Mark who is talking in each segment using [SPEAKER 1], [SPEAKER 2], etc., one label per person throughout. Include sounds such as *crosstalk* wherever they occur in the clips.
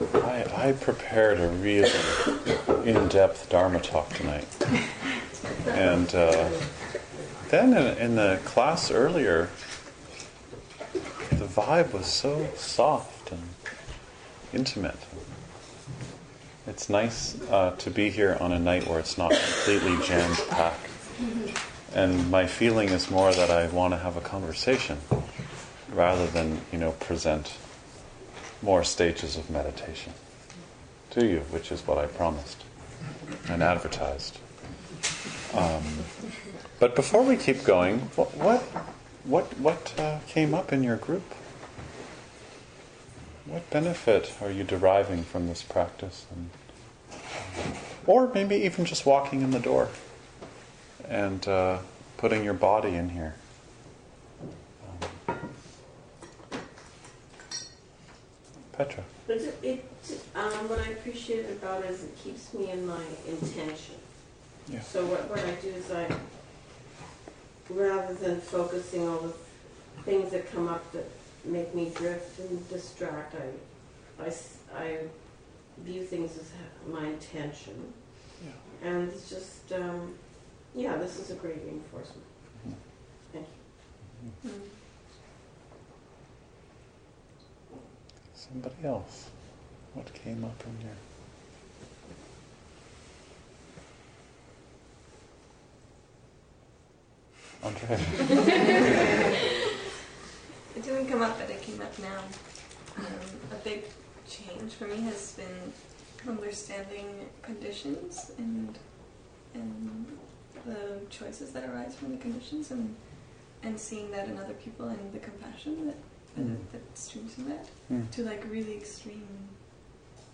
[SPEAKER 1] I, I prepared a really in-depth Dharma talk tonight, and uh, then in, in the class earlier, the vibe was so soft and intimate. It's nice uh, to be here on a night where it's not completely jammed packed, and my feeling is more that I want to have a conversation rather than you know present more stages of meditation to you, which is what I promised and advertised. Um, but before we keep going, what what what, uh, came up in your group? What benefit are you deriving from this practice, and, or maybe even just walking in the door and uh, putting your body in here? Petra.
[SPEAKER 2] But it, it um, what I appreciate about it is it keeps me in my intention.
[SPEAKER 1] Yeah.
[SPEAKER 2] So what, what I do is I, rather than focusing on the things that come up that make me drift and distract, I, I, I view things as my intention.
[SPEAKER 1] Yeah.
[SPEAKER 2] And it's just, um, yeah, this is a great reinforcement.
[SPEAKER 1] Mhm.
[SPEAKER 2] Thank you.
[SPEAKER 1] Somebody else. What came up in here? Andre. *laughs*
[SPEAKER 3] It didn't come up, but it came up now. Um, a big change for me has been understanding conditions and and the choices that arise from the conditions, and and seeing that in other people and the compassion that,
[SPEAKER 1] Mm.
[SPEAKER 3] that streams from that
[SPEAKER 1] Hmm.
[SPEAKER 3] to like really extreme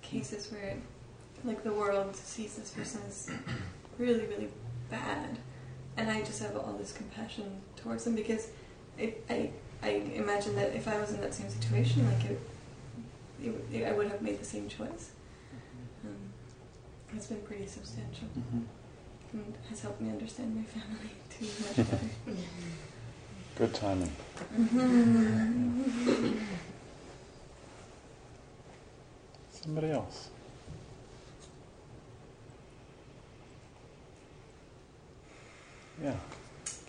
[SPEAKER 3] cases where like the world sees this person as *coughs* really really bad and i just have all this compassion towards them because it, i i imagine that if i was in that same situation like it, it, it i would have made the same choice um, it's been pretty substantial
[SPEAKER 1] Mhm.
[SPEAKER 3] and has helped me understand my family *laughs* too much better *laughs*
[SPEAKER 1] Good timing. *laughs* Somebody else. Yeah.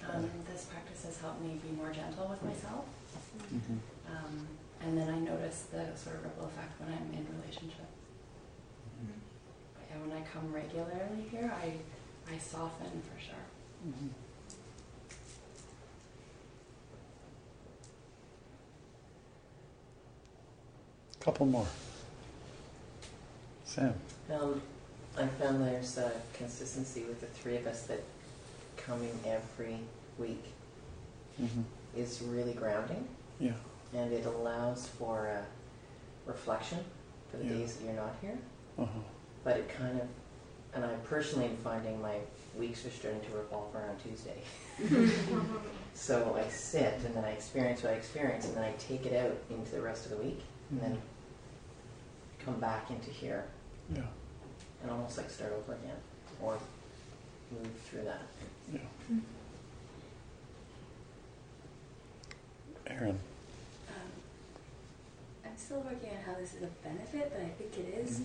[SPEAKER 4] Um, this practice has helped me be more gentle with myself.
[SPEAKER 1] Mhm.
[SPEAKER 4] Um, and then I notice the sort of ripple effect when I'm in relationship. But yeah, when I come regularly here, I, I soften for sure.
[SPEAKER 1] Mhm. Couple more. Sam.
[SPEAKER 5] Um, I found there's a consistency with the three of us that coming every week
[SPEAKER 1] Mm-hmm.
[SPEAKER 5] is really grounding
[SPEAKER 1] Yeah.
[SPEAKER 5] and it allows for a reflection for the
[SPEAKER 1] Yeah.
[SPEAKER 5] days that you're not here.
[SPEAKER 1] Uh-huh.
[SPEAKER 5] But it kind of, and I personally am finding my weeks are starting to revolve around Tuesday. *laughs* so I sit and then I experience what I experience and then I take it out into the rest of the week and then come back into here
[SPEAKER 1] Yeah.
[SPEAKER 5] and almost like start over again or move through that.
[SPEAKER 1] Yeah. Aaron.
[SPEAKER 6] Um, I'm still working on how this is a benefit, but I think it is.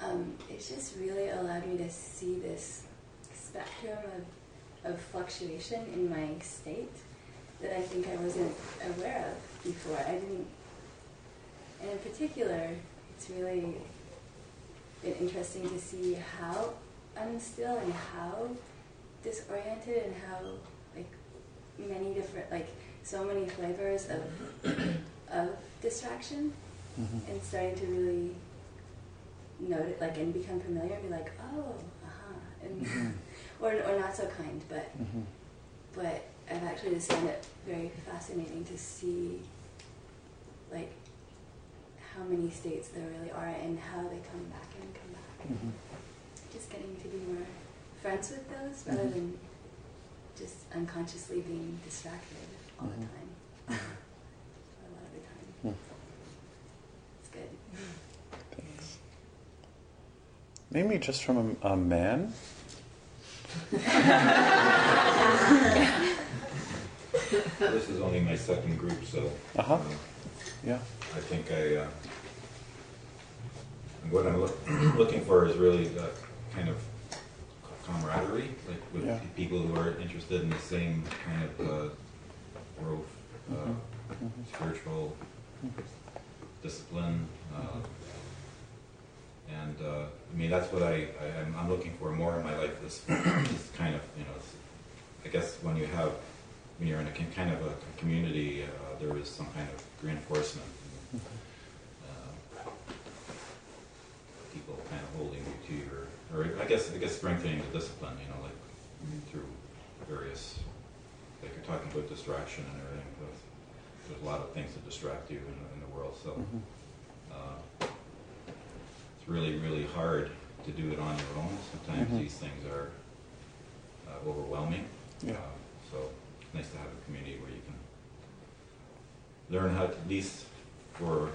[SPEAKER 6] Um, it's just really allowed me to see this spectrum of of fluctuation in my state that I think I wasn't aware of before. I didn't, and in particular, it's really been interesting to see how unstill and how disoriented and how like many different like so many flavors of of distraction
[SPEAKER 1] Mhm.
[SPEAKER 6] and starting to really note it like and become familiar and be like oh uh-huh and
[SPEAKER 1] Mhm. *laughs*
[SPEAKER 6] or, or not so kind but
[SPEAKER 1] Mhm.
[SPEAKER 6] but I've actually just found it very fascinating to see like how many states there really are and how they come back and come back.
[SPEAKER 1] Mhm.
[SPEAKER 6] Just getting to be more friends with those rather
[SPEAKER 1] Mhm.
[SPEAKER 6] than just unconsciously being distracted all the time. a lot of the time. It's good.
[SPEAKER 1] Thanks. Maybe just from a, a man. *laughs*
[SPEAKER 7] This is only my second group, so.
[SPEAKER 1] Uh-huh.
[SPEAKER 7] uh,
[SPEAKER 1] Yeah.
[SPEAKER 7] I think I, uh, what I'm look- *clears throat* looking for is really kind of camaraderie, like with
[SPEAKER 1] Yeah.
[SPEAKER 7] people who are interested in the same kind of uh, growth, uh,
[SPEAKER 1] Mhm.
[SPEAKER 7] spiritual discipline. Uh, and uh, I mean, that's what I, I, I'm, I'm looking for more in my life. This, this kind of, you know, I guess when you have, when you're in a kind of a, community, uh, there is some kind of reinforcement. Uh, people kind of holding you to your, or I guess, I guess strengthening the discipline, you know, like through various, like you're talking about distraction and everything. There's, there's a lot of things that distract you in, in the world, so.
[SPEAKER 1] Mhm.
[SPEAKER 7] Uh, it's really, really hard to do it on your own. Sometimes
[SPEAKER 1] Mhm.
[SPEAKER 7] these things are uh, overwhelming.
[SPEAKER 1] Yeah.
[SPEAKER 7] Uh, so it's nice to have a community where you learn how to, at least for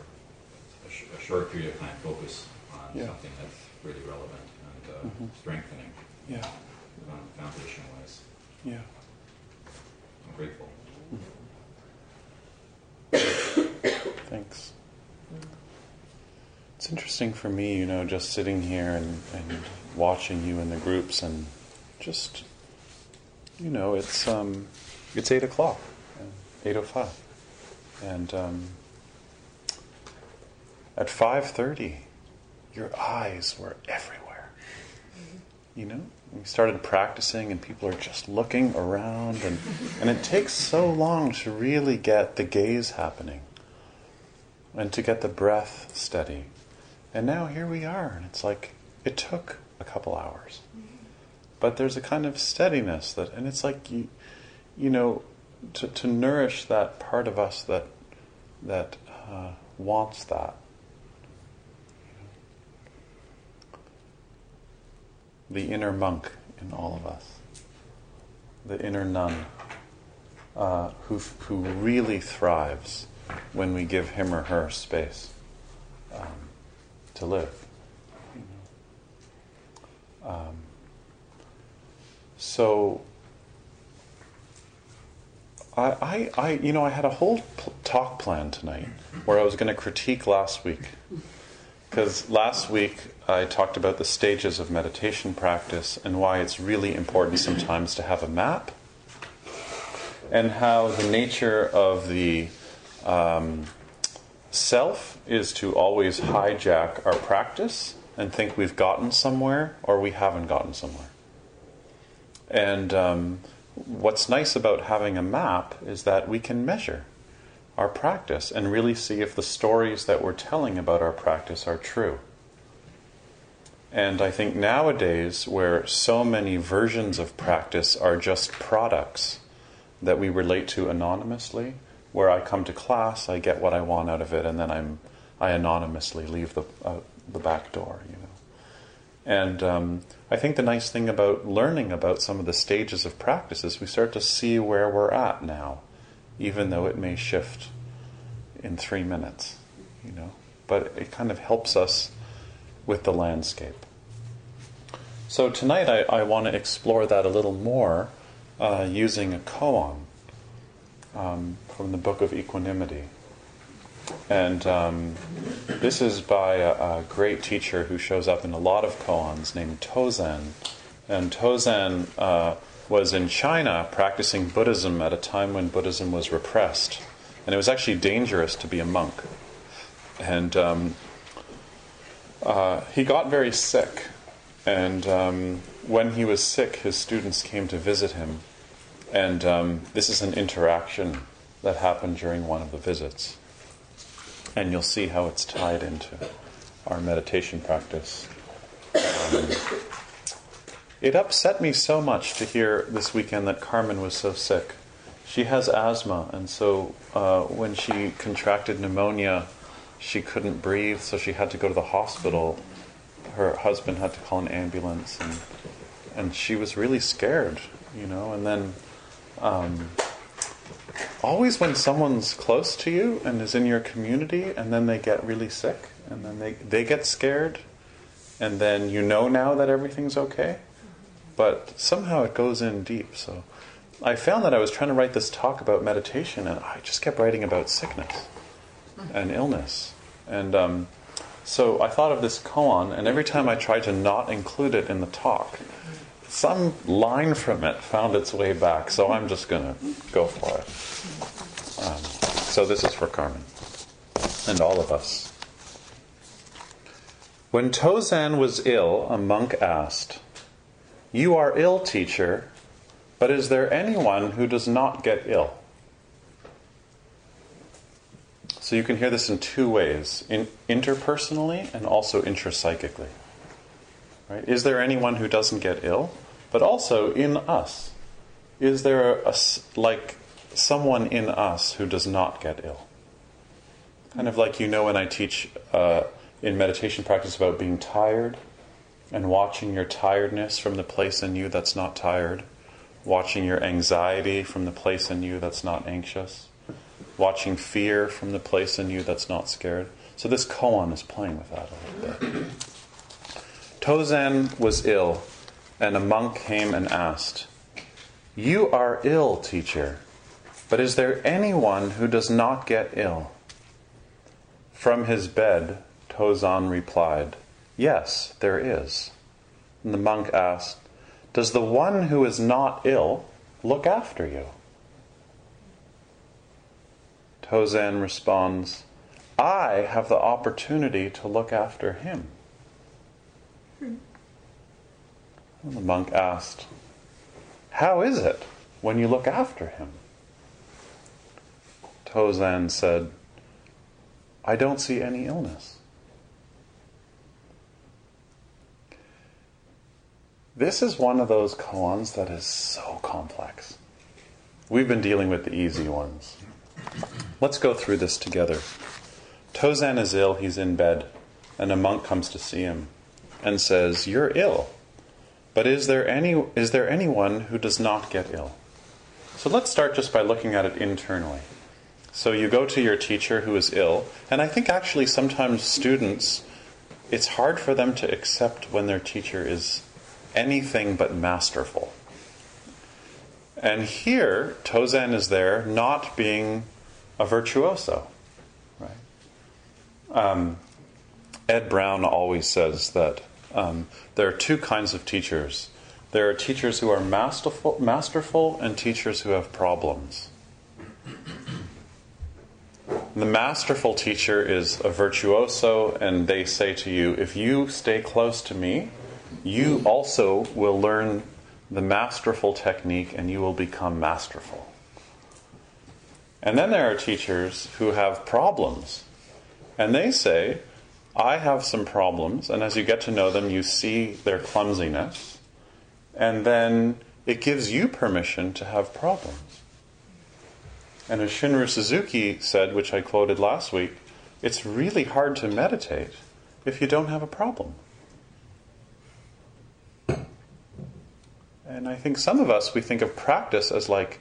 [SPEAKER 7] a, sh- a short period of time, focus on
[SPEAKER 1] Yeah.
[SPEAKER 7] something that's really relevant and uh,
[SPEAKER 1] Mhm.
[SPEAKER 7] strengthening
[SPEAKER 1] Yeah.
[SPEAKER 7] foundation wise.
[SPEAKER 1] Yeah.
[SPEAKER 7] I'm grateful.
[SPEAKER 1] Thanks. It's interesting for me, you know, just sitting here and, and watching you in the groups and just, you know, it's um, it's eight o'clock, eight o five, and um, at five thirty, your eyes were everywhere. You know, we started practicing, and people are just looking around, and and it takes so long to really get the gaze happening and to get the breath steady. And now here we are, and it's like it took a couple hours. But there's a kind of steadiness that, and it's like you, you know, to, to nourish that part of us that that uh, wants that. The inner monk in all of us, the inner nun, uh, who who really thrives when we give him or her space um, to live. Um, so I, I, you know, I had a whole p- talk plan tonight where I was going to critique last week. Because last week I talked about the stages of meditation practice and why it's really important sometimes to have a map, and how the nature of the um, self is to always hijack our practice and think we've gotten somewhere or we haven't gotten somewhere. And um, what's nice about having a map is that we can measure our practice and really see if the stories that we're telling about our practice are true. And I think nowadays, where so many versions of practice are just products that we relate to anonymously, where I come to class, I get what I want out of it, and then I'm I anonymously leave the uh, the back door, you know. And um, I think the nice thing about learning about some of the stages of practice is we start to see where we're at now, even though it may shift in three minutes, you know. But it kind of helps us with the landscape. So tonight I, I want to explore that a little more uh, using a koan um, from the Book of Equanimity. And um, this is by a, a great teacher who shows up in a lot of koans named Tozan. And Tozan uh, was in China practicing Buddhism at a time when Buddhism was repressed. And it was actually dangerous to be a monk. And um, uh, he got very sick. And um, when he was sick, his students came to visit him. And um, this is an interaction that happened during one of the visits. And you'll see how it's tied into our meditation practice. Um, it upset me so much to hear this weekend that Carmen was so sick. She has asthma, and so uh, when she contracted pneumonia, she couldn't breathe, so she had to go to the hospital. Her husband had to call an ambulance, and and she was really scared, you know. And then, um, always when someone's close to you and is in your community, and then they get really sick, and then they they get scared, and then you know now that everything's okay but somehow it goes in deep. So I found that I was trying to write this talk about meditation, and I just kept writing about sickness and illness. And um, so I thought of this koan, and every time I tried to not include it in the talk, some line from it found its way back. So I'm just going to go for it. Um, so this is for Carmen and all of us. When Tozan was ill, a monk asked, you are ill, teacher, but is there anyone who does not get ill? So you can hear this in two ways in, interpersonally and also intrapsychically. Right? Is there anyone who doesn't get ill? But also in us. Is there a, like someone in us who does not get ill? Kind of like you know when I teach uh, in meditation practice about being tired and watching your tiredness from the place in you that's not tired, watching your anxiety from the place in you that's not anxious, watching fear from the place in you that's not scared. So this koan is playing with that a little bit. Tozan was ill, and a monk came and asked, You are ill, teacher, but is there anyone who does not get ill? From his bed, Tozan replied, Yes, there is. And the monk asked, Does the one who is not ill look after you? Tozan responds, I have the opportunity to look after him. And the monk asked, How is it when you look after him? Tozan said, I don't see any illness. This is one of those koans that is so complex. We've been dealing with the easy ones. Let's go through this together. Tozan is ill, he's in bed, and a monk comes to see him and says, You're ill. But is there any is there anyone who does not get ill? So let's start just by looking at it internally. So you go to your teacher who is ill, and I think actually sometimes students it's hard for them to accept when their teacher is anything but masterful. And here, Tozan is there not being a virtuoso. Right? Um, Ed Brown always says that um, there are two kinds of teachers. There are teachers who are masterful, masterful and teachers who have problems. The masterful teacher is a virtuoso, and they say to you, if you stay close to me, you also will learn the masterful technique and you will become masterful. And then there are teachers who have problems. And they say, I have some problems. And as you get to know them, you see their clumsiness. And then it gives you permission to have problems. And as Shunryu Suzuki said, which I quoted last week, it's really hard to meditate if you don't have a problem. And I think some of us, we think of practice as like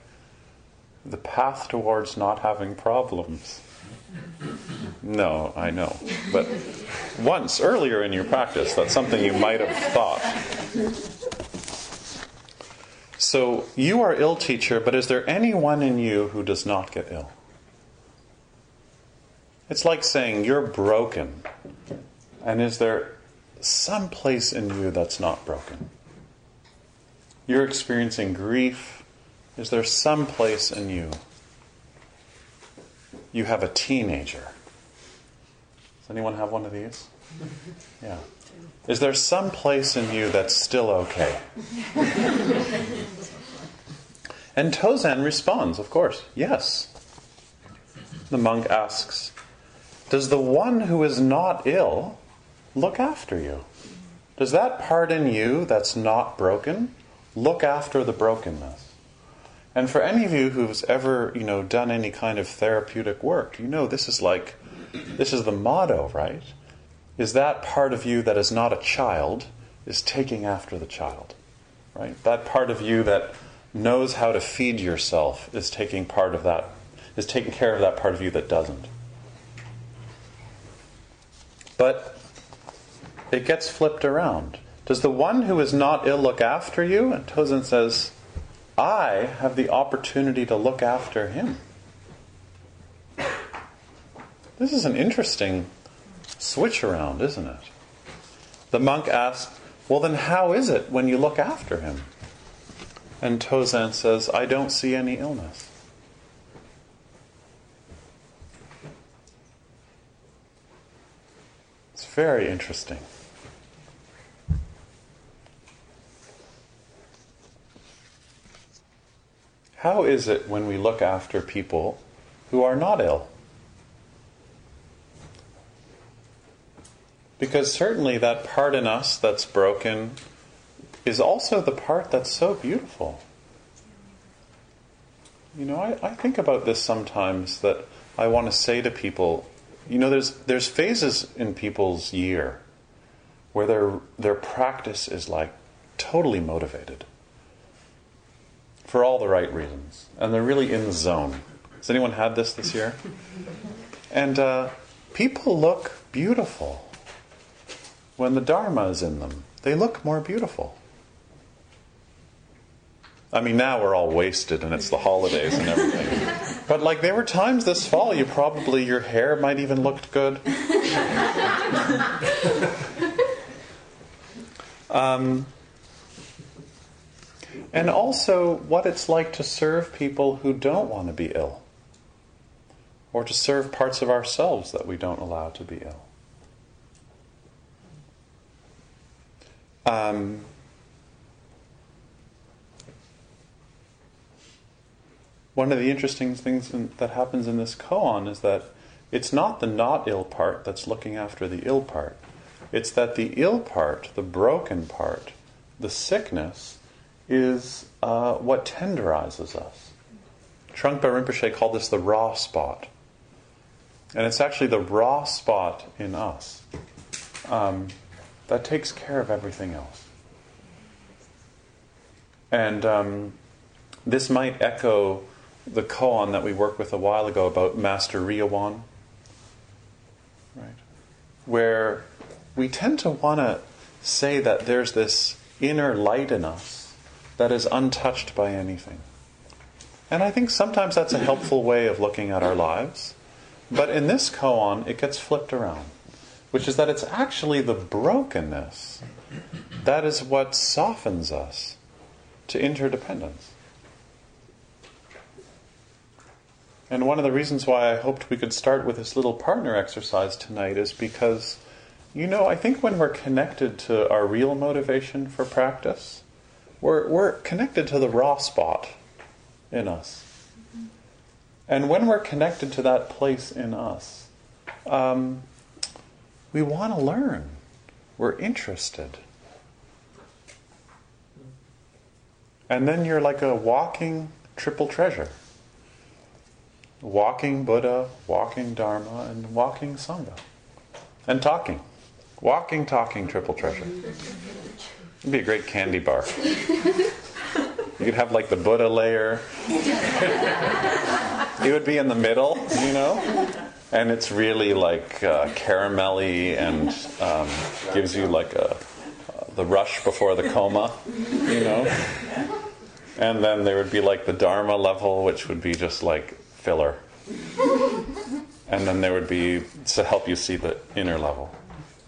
[SPEAKER 1] the path towards not having problems. No, I know. But once earlier in your practice, that's something you might have thought. So you are ill, teacher, but is there anyone in you who does not get ill? It's like saying you're broken. And is there some place in you that's not broken? you're experiencing grief, is there some place in you you have a teenager? Does anyone have one of these? Yeah. Is there some place in you that's still okay? and Tozan responds, of course, yes. The monk asks, Does the one who is not ill look after you? Does that part in you that's not broken look after the brokenness? And for any of you who's ever, you know, done any kind of therapeutic work, you know this is like this is the motto, right? Is that part of you that is not a child is taking after the child. Right? That part of you that knows how to feed yourself is taking part of that is taking care of that part of you that doesn't. But it gets flipped around. Does the one who is not ill look after you? And Tozan says, I have the opportunity to look after him. This is an interesting switch around, isn't it? The monk asked, Well, then how is it when you look after him? And Tozan says, I don't see any illness. It's very interesting. How is it when we look after people who are not ill? Because certainly that part in us that's broken is also the part that's so beautiful. You know, I, I think about this sometimes that I want to say to people, you know, there's there's phases in people's year where their their practice is like totally motivated for all the right reasons, and they're really in the zone. Has anyone had this this year? *laughs* And uh, people look beautiful when the Dharma is in them. They look more beautiful. I mean, now we're all wasted and it's the holidays and everything. *laughs* But like, there were times this fall you probably, your hair might even looked good. *laughs* um, and also what it's like to serve people who don't want to be ill, or to serve parts of ourselves that we don't allow to be ill. Um, one of the interesting things in, that happens in this koan is that it's not the not ill part that's looking after the ill part. It's that the ill part, the broken part, the sickness, is uh, what tenderizes us. Trungpa Rinpoche called this the raw spot. And it's actually the raw spot in us um, that takes care of everything else. And um, this might echo the koan that we worked with a while ago about Master Ruiyan, right? Where we tend to want to say that there's this inner light in us that is untouched by anything. And I think sometimes that's a helpful way of looking at our lives. But in this koan, it gets flipped around, which is that it's actually the brokenness that is what softens us to interdependence. And one of the reasons why I hoped we could start with this little partner exercise tonight is because, you know, I think when we're connected to our real motivation for practice, we're, we're connected to the raw spot in us. And when we're connected to that place in us, um, we want to learn. We're interested. And then you're like a walking triple treasure walking Buddha, walking Dharma, and walking Sangha. And talking. Walking, talking, triple treasure. *laughs* It'd be a great candy bar. You could have like the Buddha layer. it would be in the middle, you know? And it's really like uh, caramelly and um, gives you like a, uh, the rush before the coma, you know? And then there would be like the Dharma level, which would be just like filler. And then there would be to help you see the inner level.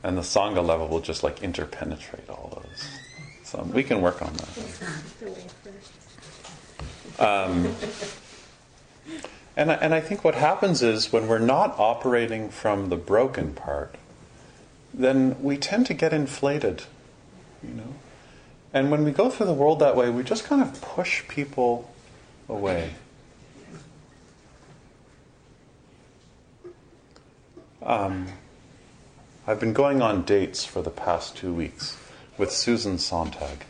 [SPEAKER 1] And the Sangha level will just like interpenetrate all So we can work on that.
[SPEAKER 6] The way first.
[SPEAKER 1] Um, and, I, and I think what happens is when we're not operating from the broken part, then we tend to get inflated, you know. And when we go through the world that way, we just kind of push people away. Um, I've been going on dates for the past two weeks with Susan Sontag.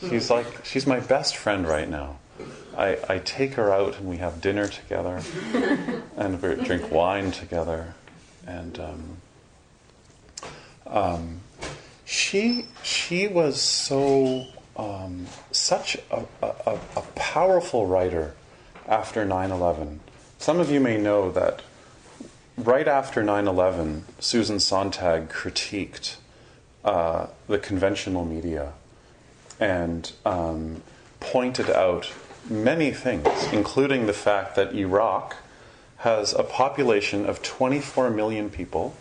[SPEAKER 1] She's like she's my best friend right now. I, I take her out and we have dinner together, *laughs* and we drink wine together, and um, um, she she was so um, such a, a, a powerful writer after 9/11. Some of you may know that right after 9/11, Susan Sontag critiqued uh, the conventional media and um, pointed out many things, including the fact that Iraq has a population of 24 million people,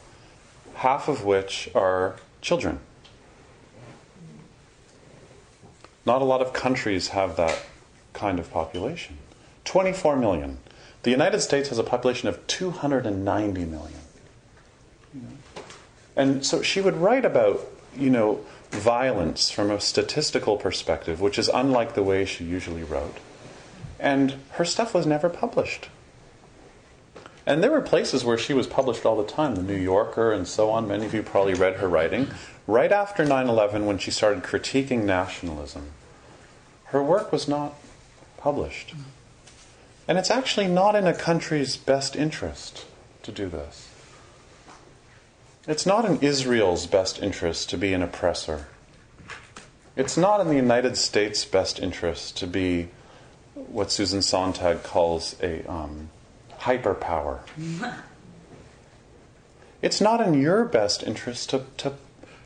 [SPEAKER 1] half of which are children. Not a lot of countries have that kind of population. 24 million. The United States has a population of 290 million. And so she would write about, you know, violence from a statistical perspective, which is unlike the way she usually wrote. And her stuff was never published. And there were places where she was published all the time, the New Yorker and so on. Many of you probably read her writing. Right after 9 11, when she started critiquing nationalism, her work was not published. And it's actually not in a country's best interest to do this. It's not in Israel's best interest to be an oppressor. It's not in the United States' best interest to be what Susan Sontag calls a um, hyperpower. *laughs* it's not in your best interest to, to,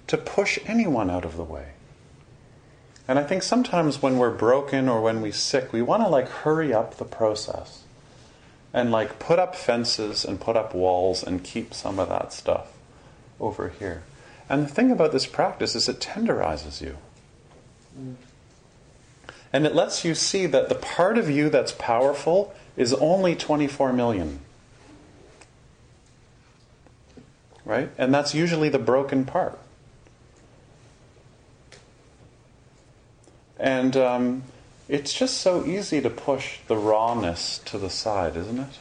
[SPEAKER 1] to push anyone out of the way. And I think sometimes when we're broken or when we're sick, we want to like hurry up the process and like put up fences and put up walls and keep some of that stuff over here. And the thing about this practice is it tenderizes you. And it lets you see that the part of you that's powerful is only 24 million. Right? And that's usually the broken part. And um, it's just so easy to push the rawness to the side, isn't it?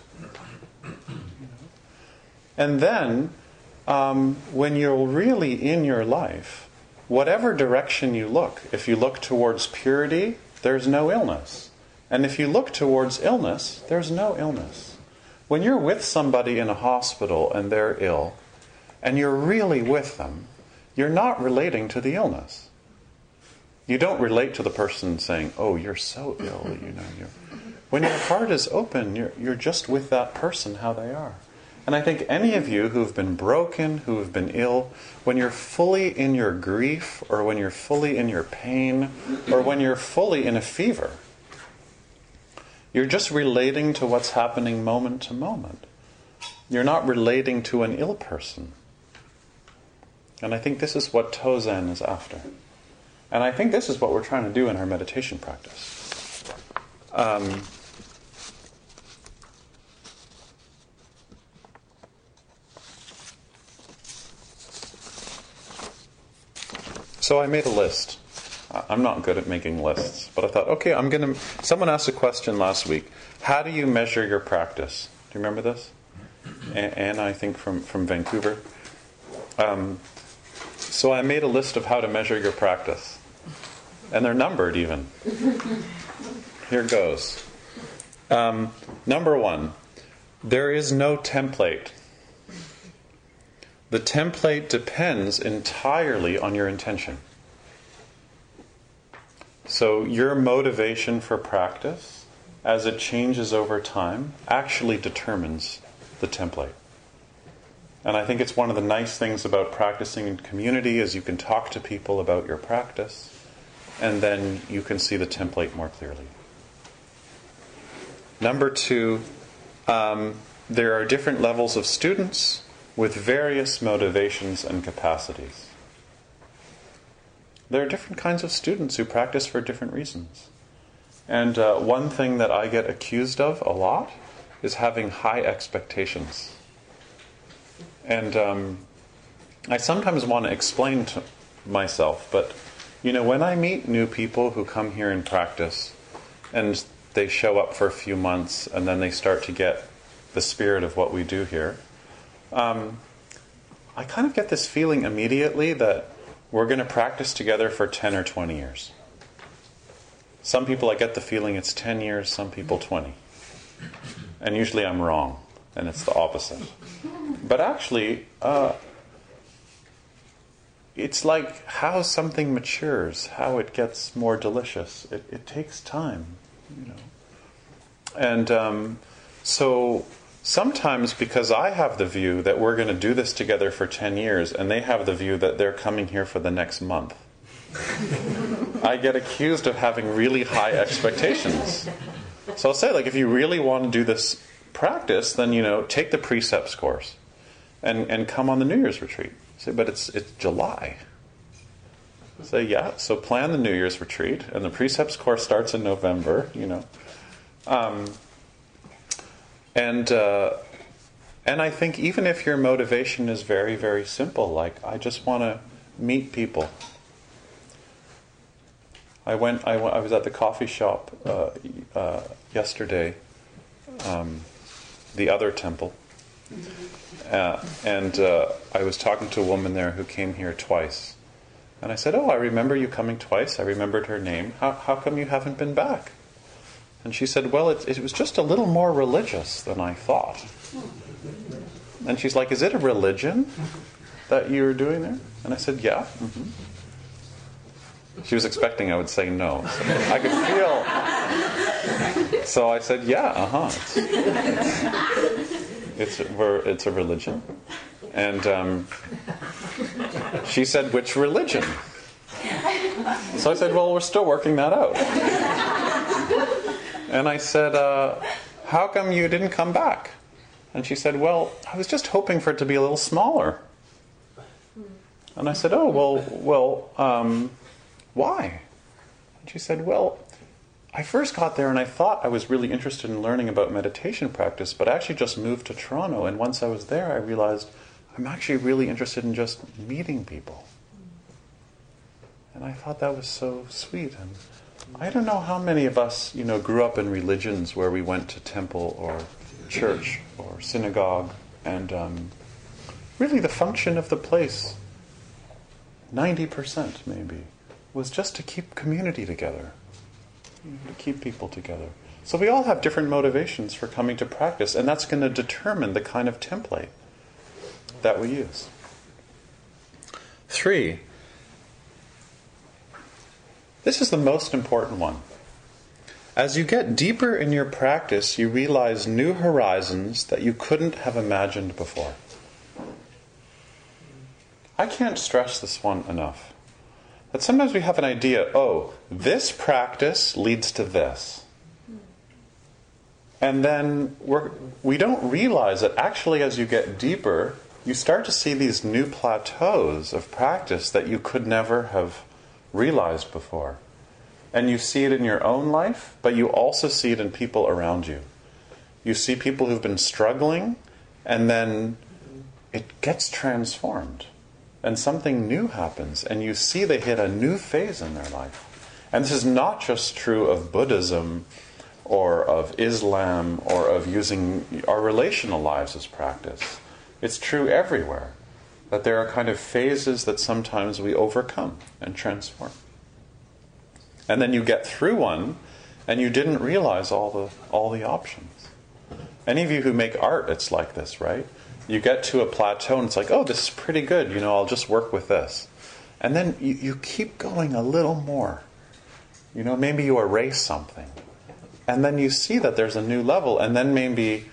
[SPEAKER 1] And then, um, when you're really in your life, whatever direction you look, if you look towards purity, there's no illness. And if you look towards illness, there's no illness. When you're with somebody in a hospital and they're ill, and you're really with them, you're not relating to the illness. You don't relate to the person saying, "Oh, you're so ill," you know. You're, when your heart is open, you're, you're just with that person how they are. And I think any of you who've been broken, who have been ill, when you're fully in your grief, or when you're fully in your pain, or when you're fully in a fever, you're just relating to what's happening moment to moment. You're not relating to an ill person. And I think this is what Tozan is after. And I think this is what we're trying to do in our meditation practice. Um, so I made a list. I'm not good at making lists, but I thought, okay, I'm going to. Someone asked a question last week How do you measure your practice? Do you remember this? Anne, I think, from, from Vancouver. Um, so I made a list of how to measure your practice. And they're numbered even. *laughs* Here goes. Um, number one, there is no template. The template depends entirely on your intention. So, your motivation for practice, as it changes over time, actually determines the template. And I think it's one of the nice things about practicing in community is you can talk to people about your practice and then you can see the template more clearly. Number two, um, there are different levels of students with various motivations and capacities. there are different kinds of students who practice for different reasons. And uh, one thing that I get accused of a lot is having high expectations. And um, I sometimes want to explain to myself, but you know, when I meet new people who come here and practice, and they show up for a few months, and then they start to get the spirit of what we do here, um, I kind of get this feeling immediately that we're going to practice together for 10 or 20 years. Some people, I get the feeling it's 10 years, some people 20. And usually I'm wrong, and it's the opposite. But actually, uh, it's like how something matures, how it gets more delicious. It, it takes time, you know. And um, so sometimes because I have the view that we're going to do this together for 10 years, and they have the view that they're coming here for the next month, I get accused of having really high expectations. So I'll say, like, if you really want to do this practice, then, you know, take the precepts course and, and come on the New Year's retreat. Say, but it's, it's July. Say, yeah, so plan the New Year's retreat, and the precepts course starts in November, you know. Um, and, uh, and I think even if your motivation is very, very simple, like, I just want to meet people. I went, I, went, I was at the coffee shop uh, uh, yesterday, um, the other temple. Uh, and uh, I was talking to a woman there who came here twice. And I said, Oh, I remember you coming twice. I remembered her name. How, how come you haven't been back? And she said, Well, it, it was just a little more religious than I thought. And she's like, Is it a religion that you're doing there? And I said, Yeah. Mm-hmm. She was expecting I would say no. So I could feel. So I said, Yeah, uh huh. It's, it's, it's a religion. And um, she said, Which religion? So I said, Well, we're still working that out. And I said, uh, How come you didn't come back? And she said, Well, I was just hoping for it to be a little smaller. And I said, Oh, well, well, um, why? And she said, Well, I first got there and I thought I was really interested in learning about meditation practice, but I actually just moved to Toronto. And once I was there, I realized I'm actually really interested in just meeting people. And I thought that was so sweet. And I don't know how many of us, you know, grew up in religions where we went to temple or church or synagogue, and um, really the function of the place, 90% maybe, was just to keep community together, to keep people together. So we all have different motivations for coming to practice, and that's going to determine the kind of template that we use. Three, this is the most important one. As you get deeper in your practice, you realize new horizons that you couldn't have imagined before. I can't stress this one enough. That sometimes we have an idea, oh, this practice leads to this. And then we're, we don't realize that actually, as you get deeper, you start to see these new plateaus of practice that you could never have realized before. And you see it in your own life, but you also see it in people around you. You see people who've been struggling, and then it gets transformed. And something new happens, and you see they hit a new phase in their life. And this is not just true of Buddhism or of Islam or of using our relational lives as practice. It's true everywhere that there are kind of phases that sometimes we overcome and transform. And then you get through one and you didn't realize all the all the options. Any of you who make art, it's like this, right? You get to a plateau and it's like, oh, this is pretty good, you know, I'll just work with this. And then you, you keep going a little more. You know, maybe you erase something. And then you see that there's a new level, and then maybe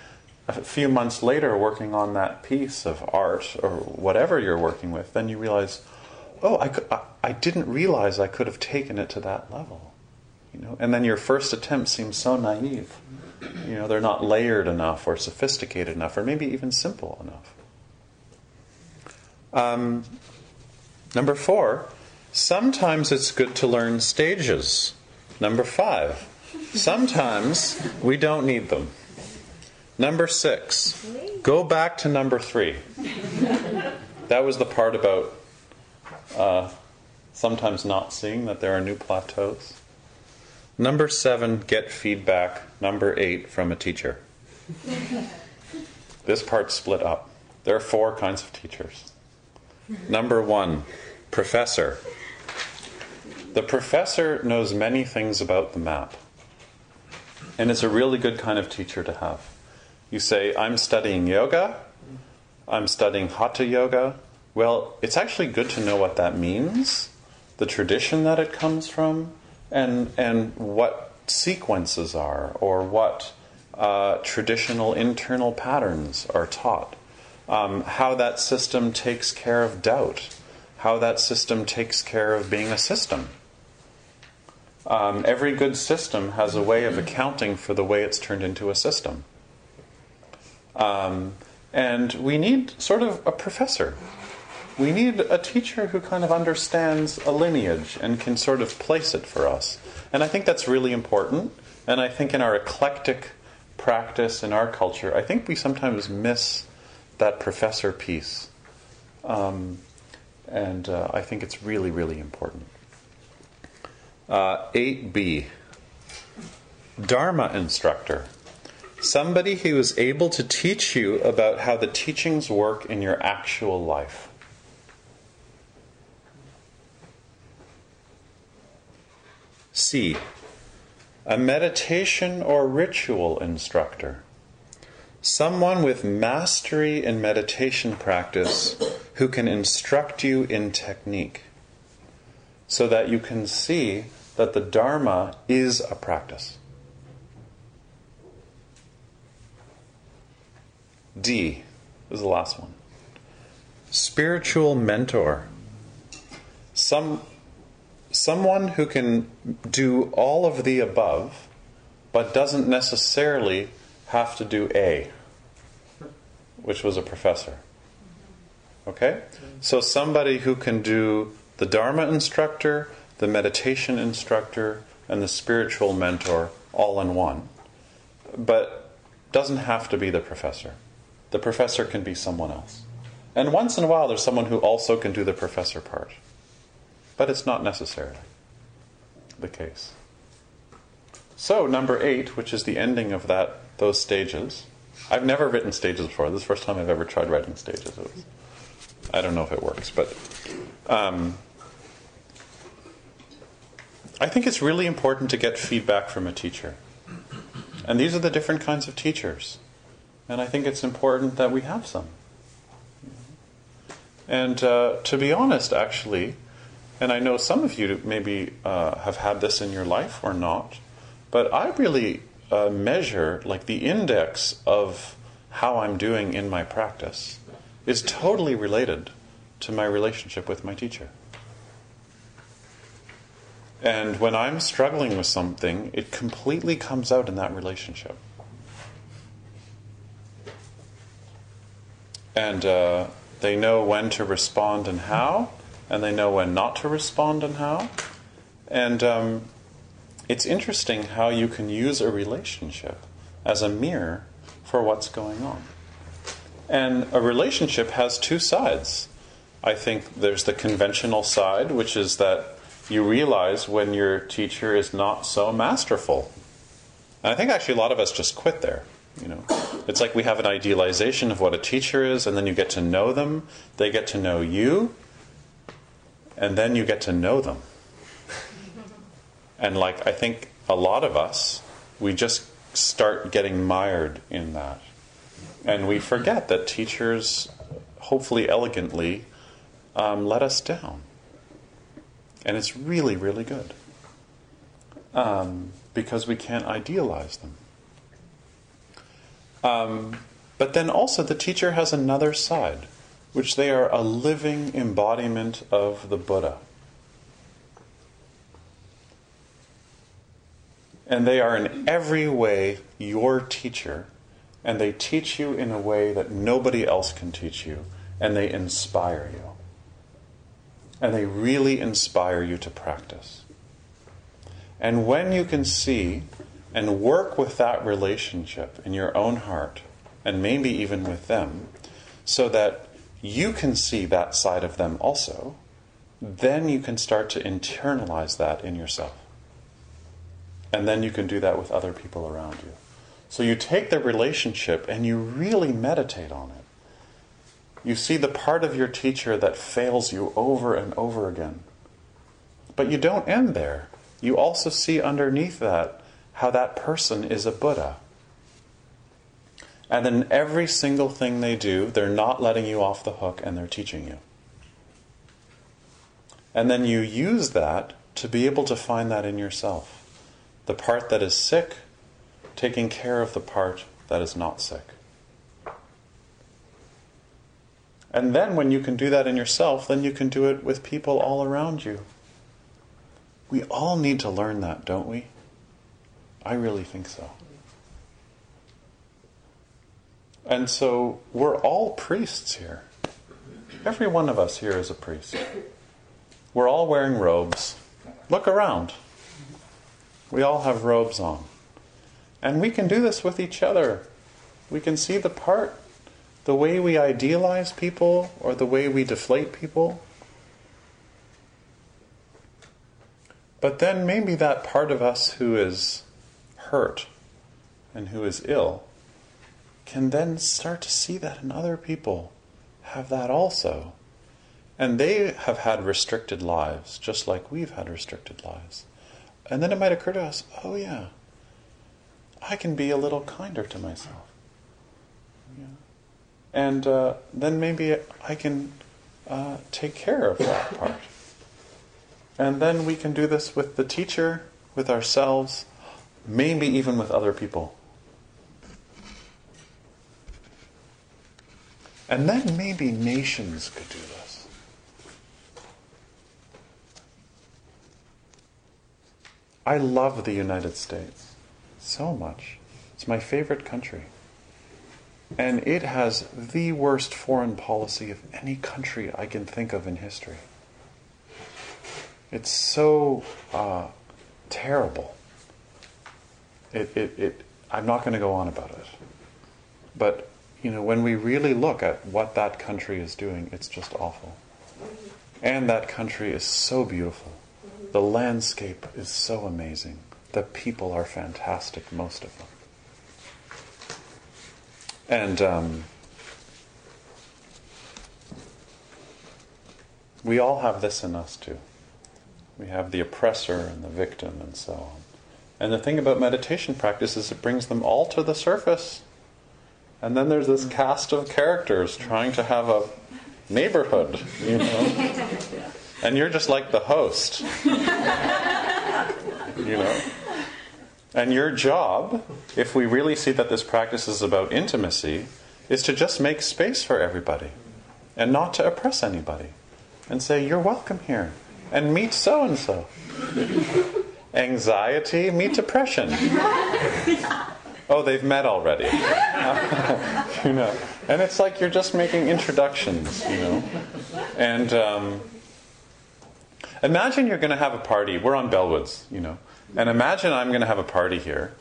[SPEAKER 1] a few months later, working on that piece of art or whatever you're working with, then you realize, oh, I, I didn't realize I could have taken it to that level. You know, and then your first attempt seems so naive. You know, they're not layered enough or sophisticated enough, or maybe even simple enough. Um, number four, Sometimes it's good to learn stages. Number five. Sometimes we don't need them. Number six. Go back to number three. That was the part about uh, sometimes not seeing that there are new plateaus. Number seven, get feedback. Number eight, from a teacher. this part's split up. There are four kinds of teachers. Number one, professor. The professor knows many things about the map, and it's a really good kind of teacher to have. You say, I'm studying yoga, I'm studying hatha yoga. Well, it's actually good to know what that means, the tradition that it comes from, and, and what sequences are, or what uh, traditional internal patterns are taught. Um, how that system takes care of doubt, how that system takes care of being a system. Um, every good system has a way of accounting for the way it's turned into a system. Um, and we need sort of a professor. We need a teacher who kind of understands a lineage and can sort of place it for us. And I think that's really important. And I think in our eclectic practice in our culture, I think we sometimes miss that professor piece. Um, and uh, I think it's really, really important. Uh, 8b Dharma instructor. Somebody who is able to teach you about how the teachings work in your actual life. C. A meditation or ritual instructor. Someone with mastery in meditation practice who can instruct you in technique so that you can see that the Dharma is a practice. D is the last one. Spiritual mentor. Some, someone who can do all of the above, but doesn't necessarily have to do A, which was a professor. Okay? So somebody who can do the Dharma instructor, the meditation instructor, and the spiritual mentor all in one, but doesn't have to be the professor. The professor can be someone else. And once in a while, there's someone who also can do the professor part. But it's not necessarily the case. So, number eight, which is the ending of that those stages. I've never written stages before. This is the first time I've ever tried writing stages. Was, I don't know if it works, but um, I think it's really important to get feedback from a teacher. And these are the different kinds of teachers. And I think it's important that we have some. And uh, to be honest, actually, and I know some of you maybe uh, have had this in your life or not, but I really uh, measure, like the index of how I'm doing in my practice is totally related to my relationship with my teacher. And when I'm struggling with something, it completely comes out in that relationship. And uh, they know when to respond and how, and they know when not to respond and how. And um, it's interesting how you can use a relationship as a mirror for what's going on. And a relationship has two sides. I think there's the conventional side, which is that you realize when your teacher is not so masterful. And I think actually a lot of us just quit there. You know, it's like we have an idealization of what a teacher is, and then you get to know them. They get to know you, and then you get to know them. And like I think a lot of us, we just start getting mired in that, and we forget that teachers, hopefully elegantly, um, let us down, and it's really really good um, because we can't idealize them. Um, but then also, the teacher has another side, which they are a living embodiment of the Buddha. And they are in every way your teacher, and they teach you in a way that nobody else can teach you, and they inspire you. and they really inspire you to practice. And when you can see and work with that relationship in your own heart, and maybe even with them, so that you can see that side of them also, then you can start to internalize that in yourself. And then you can do that with other people around you. So you take the relationship and you really meditate on it. You see the part of your teacher that fails you over and over again. But you don't end there. You also see underneath that how that person is a Buddha. And then every single thing they do, they're not letting you off the hook and they're teaching you. And then you use that to be able to find that in yourself. The part that is sick, taking care of the part that is not sick. And then when you can do that in yourself, then you can do it with people all around you. We all need to learn that, don't we? I really think so. And so we're all priests here. Every one of us here is a priest. We're all wearing robes. Look around. We all have robes on. And we can do this with each other. We can see the part, the way we idealize people or the way we deflate people. But then maybe that part of us who is hurt and who is ill can then start to see that in other people have that also. And they have had restricted lives, just like we've had restricted lives. And then it might occur to us oh, yeah, I can be a little kinder to myself. Yeah. And uh, then maybe I can uh, take care of that part. And then we can do this with the teacher, with ourselves, maybe even with other people. And then maybe nations could do this. I love the United States so much. It's my favorite country. And it has the worst foreign policy of any country I can think of in history. It's so uh, terrible. It, it, it, I'm not going to go on about it. But, you know, when we really look at what that country is doing, it's just awful. And that country is so beautiful. The landscape is so amazing. The people are fantastic, most of them. And um, we all have this in us too. We have the oppressor and the victim and so on. And the thing about meditation practice is it brings them all to the surface. And then there's this cast of characters trying to have a neighborhood, you know. *laughs* And you're just like the host. you know. And your job, if we really see that this practice is about intimacy, is to just make space for everybody and not to oppress anybody. And say, You're welcome here. And meet so and so. Anxiety, meet depression. Oh, they've met already. *laughs* you know. And it's like you're just making introductions, you know. And um, imagine you're going to have a party. We're on Bellwoods, you know. And imagine I'm going to have a party here.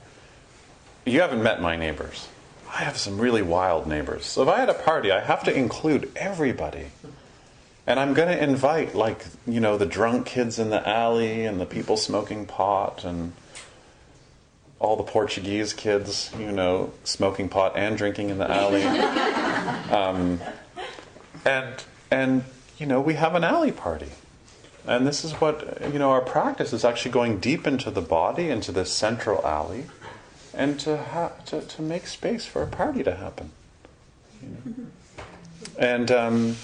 [SPEAKER 1] You haven't met my neighbors. I have some really wild neighbors. So if I had a party, I have to include everybody. And I'm going to invite, like, you know, the drunk kids in the alley and the people smoking pot and all the Portuguese kids, you know, smoking pot and drinking in the alley. *laughs* Um, and, and, you know, we have an alley party. And this is what, you know, our practice is actually going deep into the body, into this central alley, and to, ha- to, to make space for a party to happen. You know? And um,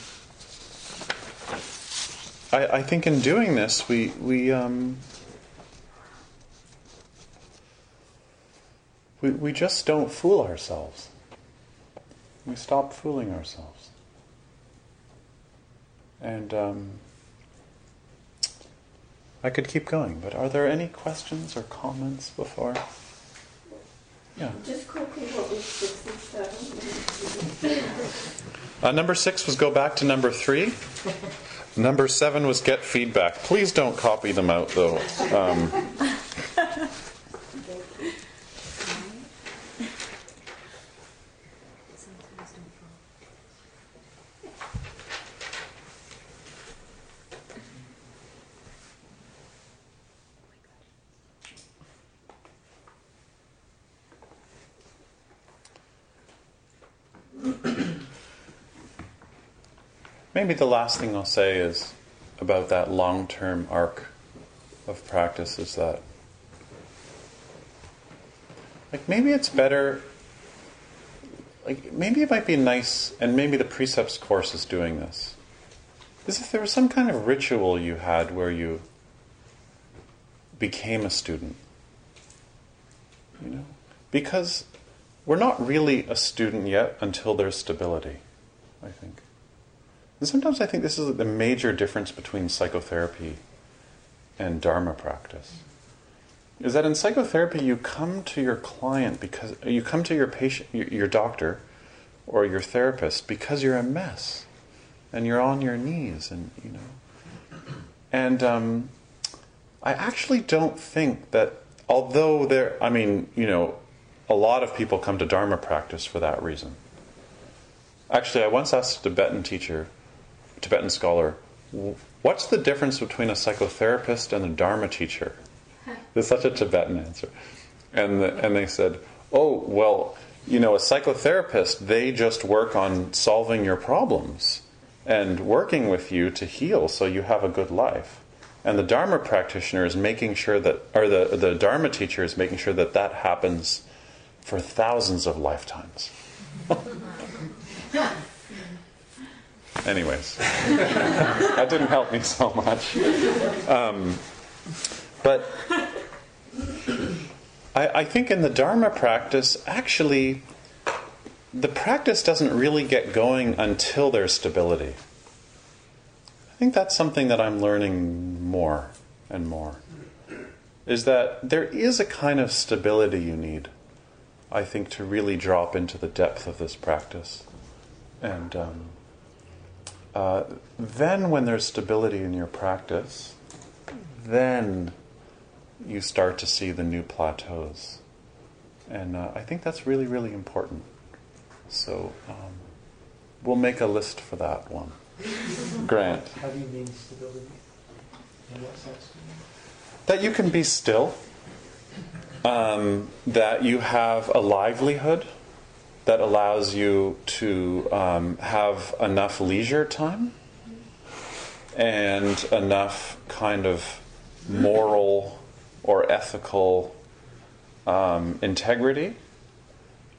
[SPEAKER 1] I, I, think in doing this, we, we, um, we, we just don't fool ourselves. We stop fooling ourselves. And um, I could keep going, but are there any questions or comments before? Yeah.
[SPEAKER 2] Just quickly, what was six and seven?
[SPEAKER 1] Uh, number six was go back to number three. *laughs* Number seven was get feedback. Please don't copy them out, though. Um, maybe the last thing I'll say is about that long term arc of practice is that, like, maybe it's better. Like, maybe it might be nice, and maybe the precepts course is doing this. Is if there was some kind of ritual you had where you became a student. You know? Because we're not really a student yet until there's stability, I think. And sometimes I think this is the major difference between psychotherapy and Dharma practice. Is that in psychotherapy you come to your client because you come to your patient, your, doctor, or your therapist because you're a mess, and you're on your knees, and you know. And um, I actually don't think that, although there, I mean, you know, a lot of people come to Dharma practice for that reason. Actually, I once asked a Tibetan teacher, Tibetan scholar, what's the difference between a psychotherapist and a Dharma teacher? *laughs* There's such a Tibetan answer. And, the, and they said, oh, well, you know, a psychotherapist, they just work on solving your problems and working with you to heal so you have a good life. And the Dharma practitioner is making sure that, or the, the Dharma teacher is making sure that that happens for thousands of lifetimes. *laughs* Anyways, *laughs* that didn't help me so much. Um, but I, I think in the Dharma practice, actually, the practice doesn't really get going until there's stability. I think that's something that I'm learning more and more. Is that there is a kind of stability you need, I think, to really drop into the depth of this practice. And um, uh, then, when there's stability in your practice, then you start to see the new plateaus. And uh, I think that's really, really important. So um, we'll make a list for that one. Grant.
[SPEAKER 8] How do you mean stability? In what sense?
[SPEAKER 1] That you can be still, um, that you have a livelihood that allows you to um, have enough leisure time and enough kind of moral or ethical um, integrity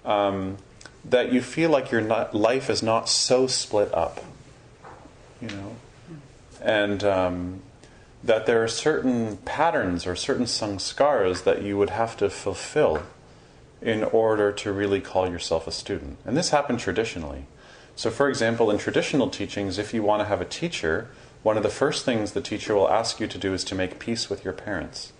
[SPEAKER 1] um, that you feel like your life is not so split up, you know, and um, that there are certain patterns or certain sanskaras that you would have to fulfill in order to really call yourself a student. And this happened traditionally. So, for example, in traditional teachings, if you want to have a teacher, one of the first things the teacher will ask you to do is to make peace with your parents.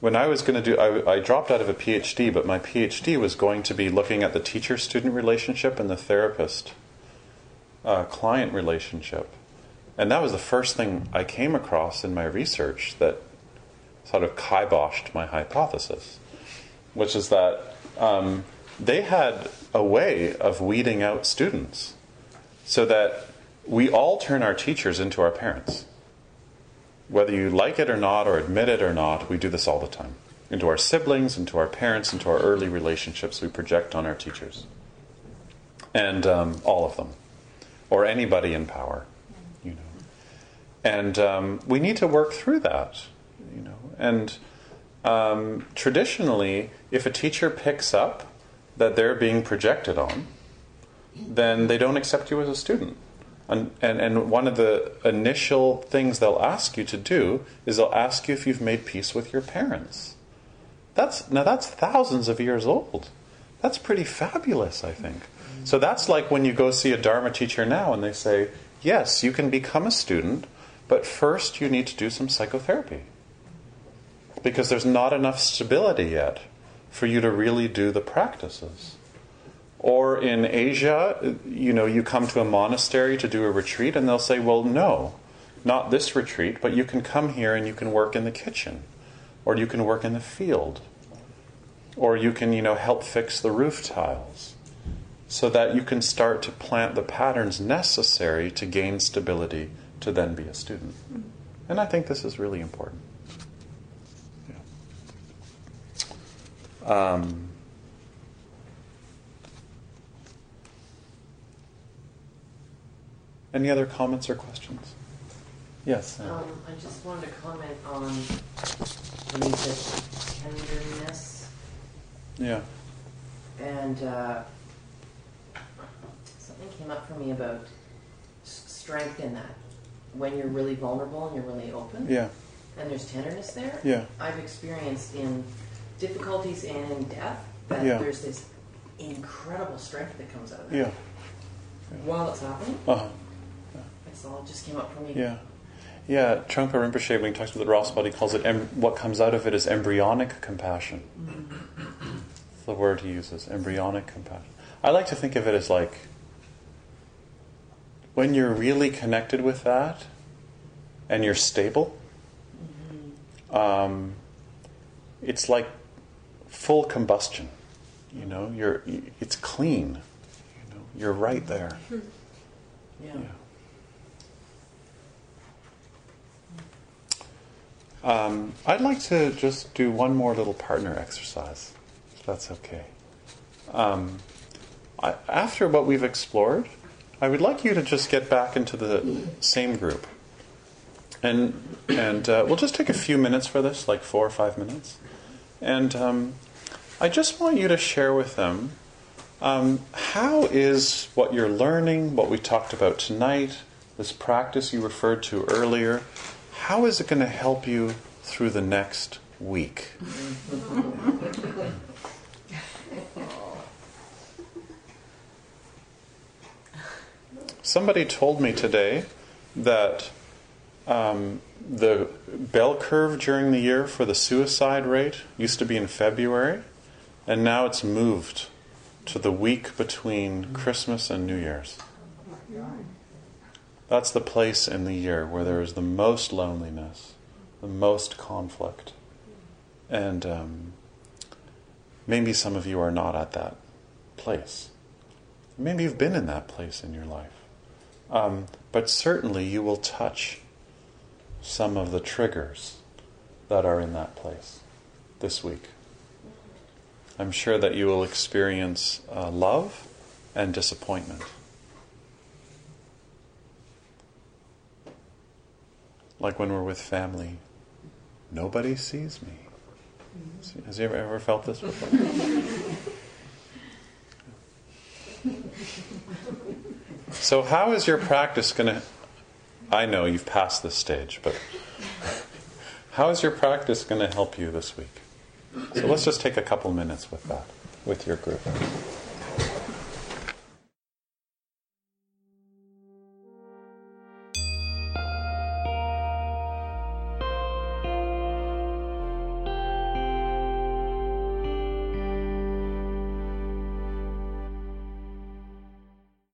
[SPEAKER 1] When I was going to do, I, I, dropped out of a PhD, but my PhD was going to be looking at the teacher student relationship and the therapist uh, client relationship. And that was the first thing I came across in my research that sort of kiboshed my hypothesis, which is that um, they had a way of weeding out students so that we all turn our teachers into our parents. Whether you like it or not, or admit it or not, we do this all the time. Into our siblings, into our parents, into our early relationships, we project on our teachers. And um, all of them. Or anybody in power, you know. And um, we need to work through that. And um, traditionally, if a teacher picks up that they're being projected on, then they don't accept you as a student. And, and, and one of the initial things they'll ask you to do is they'll ask you if you've made peace with your parents. That's, now, that's thousands of years old. That's pretty fabulous, I think. So that's like when you go see a Dharma teacher now and they say, yes, you can become a student, but first you need to do some psychotherapy. Because there's not enough stability yet for you to really do the practices. Or in Asia, you know, you come to a monastery to do a retreat, and they'll say, well, no, not this retreat, but you can come here and you can work in the kitchen, or you can work in the field, or you can, you know, help fix the roof tiles, so that you can start to plant the patterns necessary to gain stability to then be a student. And I think this is really important. Um, any other comments or questions? Yes.
[SPEAKER 5] Um, I just wanted to comment on when you said tenderness
[SPEAKER 1] Yeah.
[SPEAKER 5] and uh, something came up for me about s- strength in that. When you're really vulnerable and you're really open,
[SPEAKER 1] Yeah.
[SPEAKER 5] and there's tenderness there.
[SPEAKER 1] Yeah.
[SPEAKER 5] I've experienced in difficulties and in death that
[SPEAKER 1] Yeah.
[SPEAKER 5] there's this incredible strength that comes out of it.
[SPEAKER 1] Yeah.
[SPEAKER 5] While it's happening,
[SPEAKER 1] Uh huh.
[SPEAKER 5] that's all just came up for me.
[SPEAKER 1] Yeah. Yeah, Trungpa Rinpoche, when he talks about the Ross body, calls it em- what comes out of it is embryonic compassion. That's the word he uses, embryonic compassion. I like to think of it as like when you're really connected with that and you're stable, um, it's like full combustion. You know, you're it's clean. You know, you're right there.
[SPEAKER 5] Yeah.
[SPEAKER 1] Yeah. Um, I'd like to just do one more little partner exercise, if that's okay. Um, I, after what we've explored, I would like you to just get back into the same group. And, and uh, we'll just take a few minutes for this, like four or five minutes. And um, I just want you to share with them um, how is what you're learning, what we talked about tonight, this practice you referred to earlier, how is it going to help you through the next week? *laughs* Somebody told me today that um, the bell curve during the year for the suicide rate used to be in February, and now it's moved to the week between Christmas and New Year's. That's the place in the year where there is the most loneliness, the most conflict. And um, maybe some of you are not at that place. Maybe you've been in that place in your life. Um, but certainly you will touch some of the triggers that are in that place this week. I'm sure that you will experience uh, love and disappointment. Like when we're with family, nobody sees me. Has you ever, ever felt this before? *laughs* so, how is your practice going to? I know you've passed this stage, but how is your practice going to help you this week? So, let's just take a couple minutes with that, with your group.